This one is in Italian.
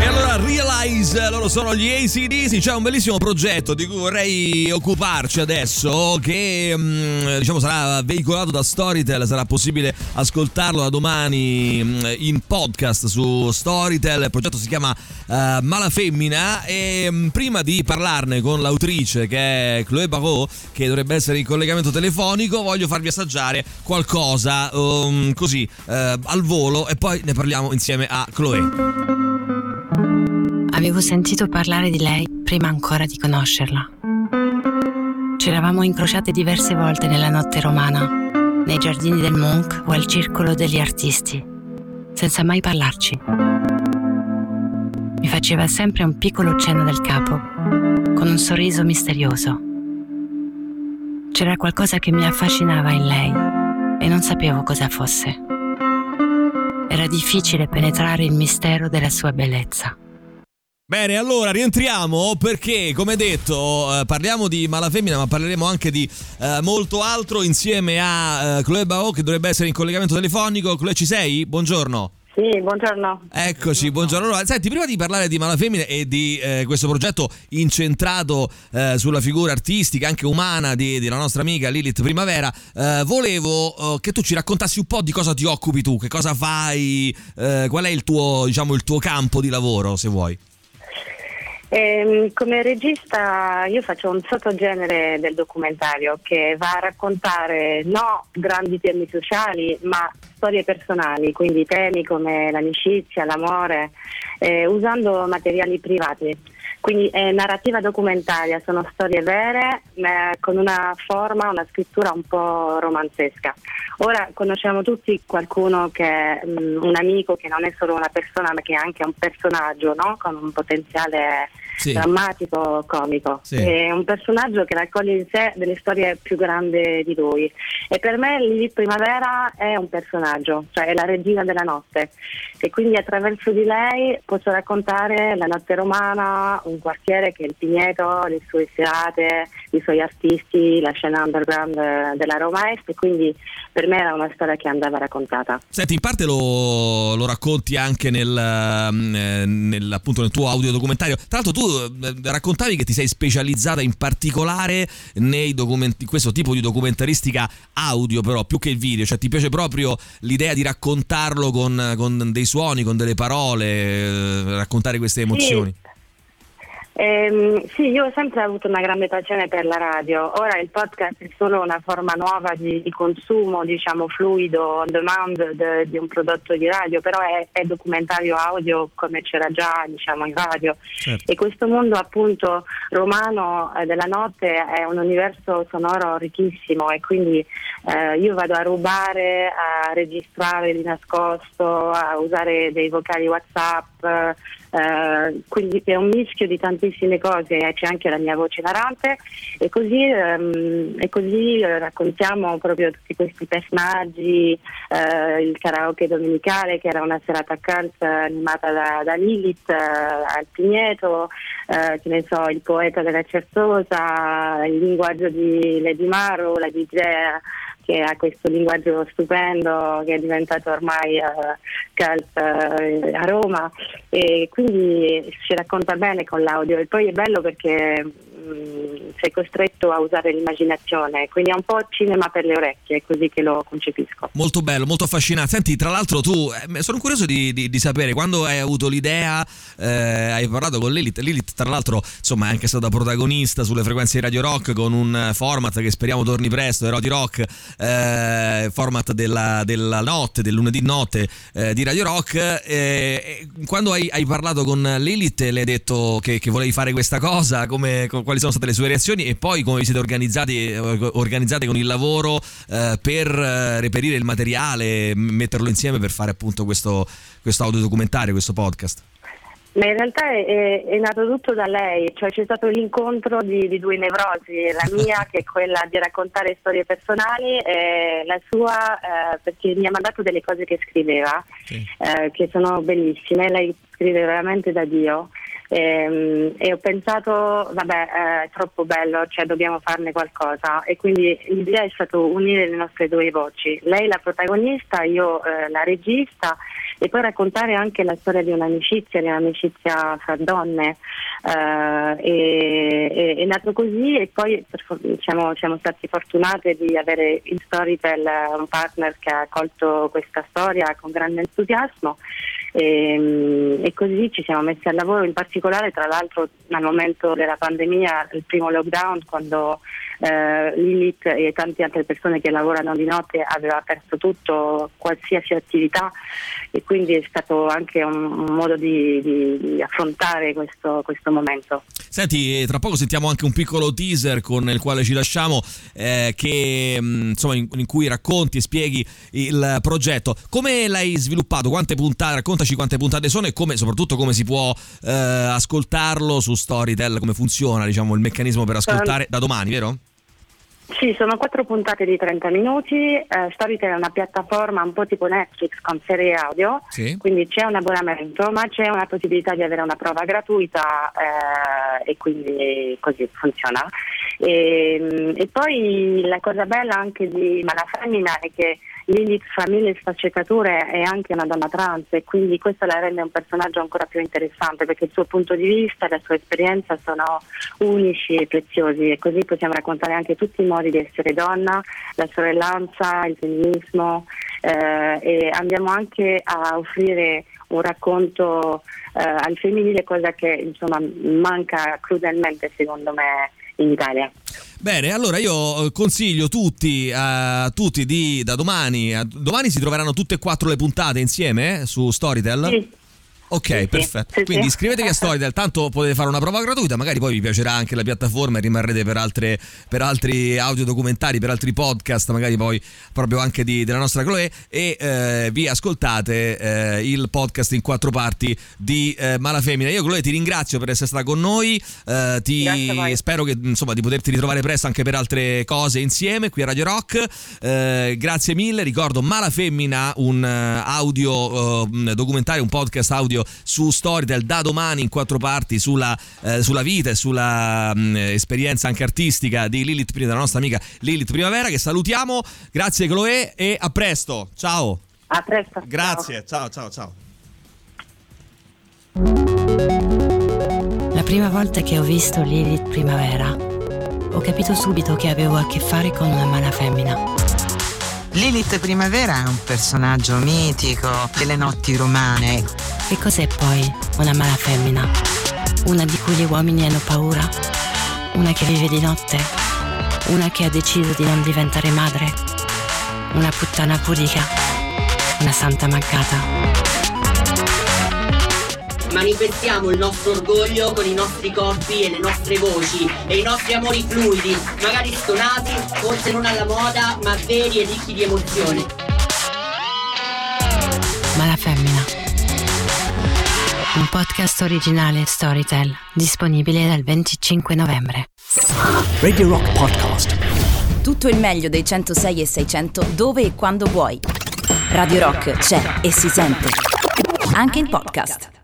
E allora Realize, loro sono gli ACDC, c'è un bellissimo progetto di cui vorrei occuparci adesso che mm, diciamo sarà veicolato da Storytel, sarà possibile ascoltarlo da domani mm, in podcast su Storytel, il progetto si chiama uh, Mala Femmina e mm, prima di parlarne con l'autrice che è Chloé Barrault che dovrebbe essere in collegamento telefonico voglio farvi assaggiare qualcosa um, così uh, al volo e poi ne parliamo insieme a Chloé. Avevo sentito parlare di lei prima ancora di conoscerla. Ci eravamo incrociate diverse volte nella notte romana, nei giardini del Monk o al circolo degli artisti, senza mai parlarci. Mi faceva sempre un piccolo cenno del capo, con un sorriso misterioso. C'era qualcosa che mi affascinava in lei e non sapevo cosa fosse. Era difficile penetrare il mistero della sua bellezza. Bene, allora rientriamo perché, come detto, eh, parliamo di Malafemmina, ma parleremo anche di eh, molto altro insieme a eh, Chloe Bao che dovrebbe essere in collegamento telefonico. Chloe, ci sei? Buongiorno. Sì, buongiorno. Eccoci, buongiorno. Allora, senti, prima di parlare di Malafemmina e di eh, questo progetto incentrato eh, sulla figura artistica, anche umana, di, della nostra amica Lilith Primavera, eh, volevo eh, che tu ci raccontassi un po' di cosa ti occupi tu, che cosa fai, eh, qual è il tuo, diciamo, il tuo campo di lavoro, se vuoi. Eh, come regista io faccio un sottogenere del documentario che va a raccontare no grandi temi sociali ma storie personali, quindi temi come l'amicizia, l'amore, eh, usando materiali privati. Quindi è narrativa documentaria, sono storie vere con una forma, una scrittura un po' romanzesca. Ora conosciamo tutti qualcuno che è mm, un amico che non è solo una persona ma che è anche un personaggio no? con un potenziale sì. drammatico, comico. Sì. È un personaggio che raccoglie in sé delle storie più grandi di lui. E per me Lilith Primavera è un personaggio, cioè è la regina della notte. E quindi attraverso di lei posso raccontare la notte romana, un quartiere che è il Pigneto, le sue serate, i suoi artisti, la scena underground della Roma Est. E quindi per me era una storia che andava raccontata. Senti, in parte lo, lo racconti anche nel, mm, nel, appunto, nel tuo audiodocumentario. Tra l'altro tu eh, raccontavi che ti sei specializzata in particolare nei documenti, questo tipo di documentaristica audio, però più che il video, cioè ti piace proprio l'idea di raccontarlo con, con dei suoni, con delle parole, eh, raccontare queste emozioni. Sì. Ehm, sì, io ho sempre avuto una grande passione per la radio. Ora il podcast è solo una forma nuova di, di consumo, diciamo fluido, on demand de, di un prodotto di radio, però è, è documentario audio come c'era già diciamo, in radio. Certo. E questo mondo appunto romano eh, della notte è un universo sonoro ricchissimo e quindi eh, io vado a rubare, a registrare di nascosto, a usare dei vocali WhatsApp. Eh, quindi è un mischio di tantissime cose, c'è anche la mia voce narrante e così, ehm, e così eh, raccontiamo proprio tutti questi personaggi, eh, il karaoke domenicale che era una serata cult animata da, da Lilith eh, al Pigneto, eh, che ne so, il poeta della Certosa, il linguaggio di Lady Maro, la DJ che ha questo linguaggio stupendo che è diventato ormai uh, cult uh, a Roma. E quindi si racconta bene con l'audio. E poi è bello perché mh, sei costretto a usare l'immaginazione, quindi è un po' cinema per le orecchie, è così che lo concepisco. Molto bello, molto affascinante. Senti, tra l'altro tu, eh, sono curioso di, di, di, sapere, quando hai avuto l'idea, eh, hai parlato con Lilith, Lilith tra l'altro insomma è anche stata protagonista sulle frequenze di Radio Rock con un format che speriamo torni presto, Eroti Rock, eh, format della, della, notte, del lunedì notte eh, di Radio Rock. Eh, quando hai, hai, parlato con Lilith le hai detto che, che volevi fare questa cosa, come, quali sono state le sue reazioni e poi come vi siete organizzati, organizzate con il lavoro eh, per eh, reperire il materiale, metterlo insieme per fare appunto questo, questo audiodocumentario, questo podcast. Ma in realtà è, è, nato tutto da lei, cioè c'è stato l'incontro di, di, due nevrosi, la mia che è quella di raccontare storie personali e la sua eh, perché mi ha mandato delle cose che scriveva, sì. eh, che sono bellissime, lei scrive veramente da Dio E, ehm, e, ho pensato, vabbè, è troppo bello, cioè dobbiamo farne qualcosa. E quindi l'idea è stata unire le nostre due voci, lei la protagonista, io eh, la regista, e poi raccontare anche la storia di un'amicizia, di un'amicizia fra donne. Eh, e, è nato così e poi siamo, siamo stati fortunati di avere in Storytel un partner che ha accolto questa storia con grande entusiasmo e, ehm, e, così ci siamo messi al lavoro, in particolare tra l'altro al momento della pandemia, il primo lockdown, quando eh, Lilith e tante altre persone che lavorano di notte aveva perso tutto, qualsiasi attività e quindi è stato anche un, un modo di, di, di affrontare questo, questo, momento. Senti, tra poco sentiamo anche un piccolo teaser con il quale ci lasciamo eh, che, mm, insomma, in, in, cui racconti e spieghi il progetto. Come l'hai sviluppato? Quante puntate? Raccontaci quante puntate sono e come, soprattutto come si può eh, ascoltarlo su Storytel, come funziona diciamo, il meccanismo per ascoltare da domani, vero? Sì, sono quattro puntate di 30 minuti. Eh, Storytel è una piattaforma un po' tipo Netflix con serie audio, sì. quindi c'è un abbonamento, ma c'è una possibilità di avere una prova gratuita eh, e quindi così funziona. E, e, poi la cosa bella anche di Malafemmina è che Lilith fa mille sfaccettature è anche una donna trans e quindi questo la rende un personaggio ancora più interessante perché il suo punto di vista e la sua esperienza sono unici e preziosi e così possiamo raccontare anche tutti i modi di essere donna, la sorellanza, il femminismo eh, e andiamo anche a offrire un racconto eh, al femminile, cosa che insomma manca crudelmente secondo me in Italia. Bene, allora io eh, consiglio tutti, a tutti di, da domani, a, domani si troveranno tutte e quattro le puntate insieme eh, su Storytel? Sì. Ok, sì, perfetto. Sì, Quindi iscrivetevi a Storytel, tanto potete fare una prova gratuita, magari poi vi piacerà anche la piattaforma e rimarrete per, altre, per altri audiodocumentari, per altri podcast, magari poi proprio anche di, della nostra Chloe e eh, vi ascoltate eh, il podcast in quattro parti di eh, Malafemmina. Io Chloe ti ringrazio per essere stata con noi, eh, ti, spero che, insomma, di poterti ritrovare presto anche per altre cose insieme qui a Radio Rock. Eh, grazie mille, ricordo Malafemmina, un eh, audio documentario, un podcast audio video su Storytel da domani in quattro parti sulla, eh, sulla vita e sulla mh, mm, esperienza anche artistica di Lilith Prima, della nostra amica Lilith Primavera che salutiamo. Grazie Chloe e a presto. Ciao. A presto. Grazie. ciao ciao. ciao. La prima volta che ho visto Lilith Primavera ho capito subito che avevo a che fare con una mala femmina. Lilith Primavera è un personaggio mitico delle notti romane. Che cos'è poi una mala femmina? Una di cui gli uomini hanno paura? Una che vive di notte? Una che ha deciso di non diventare madre? Una puttana pudica? Una santa mancata? manifestiamo il nostro orgoglio con i nostri corpi e le nostre voci e i nostri amori fluidi, magari stonati, forse non alla moda, ma veri e ricchi di emozione. Ma la femmina. Un podcast originale Storytel, disponibile dal 25 novembre. Radio Rock Podcast. Tutto il meglio dei 106 e 600 dove e quando vuoi. Radio Rock c'è e si sente. Anche in podcast.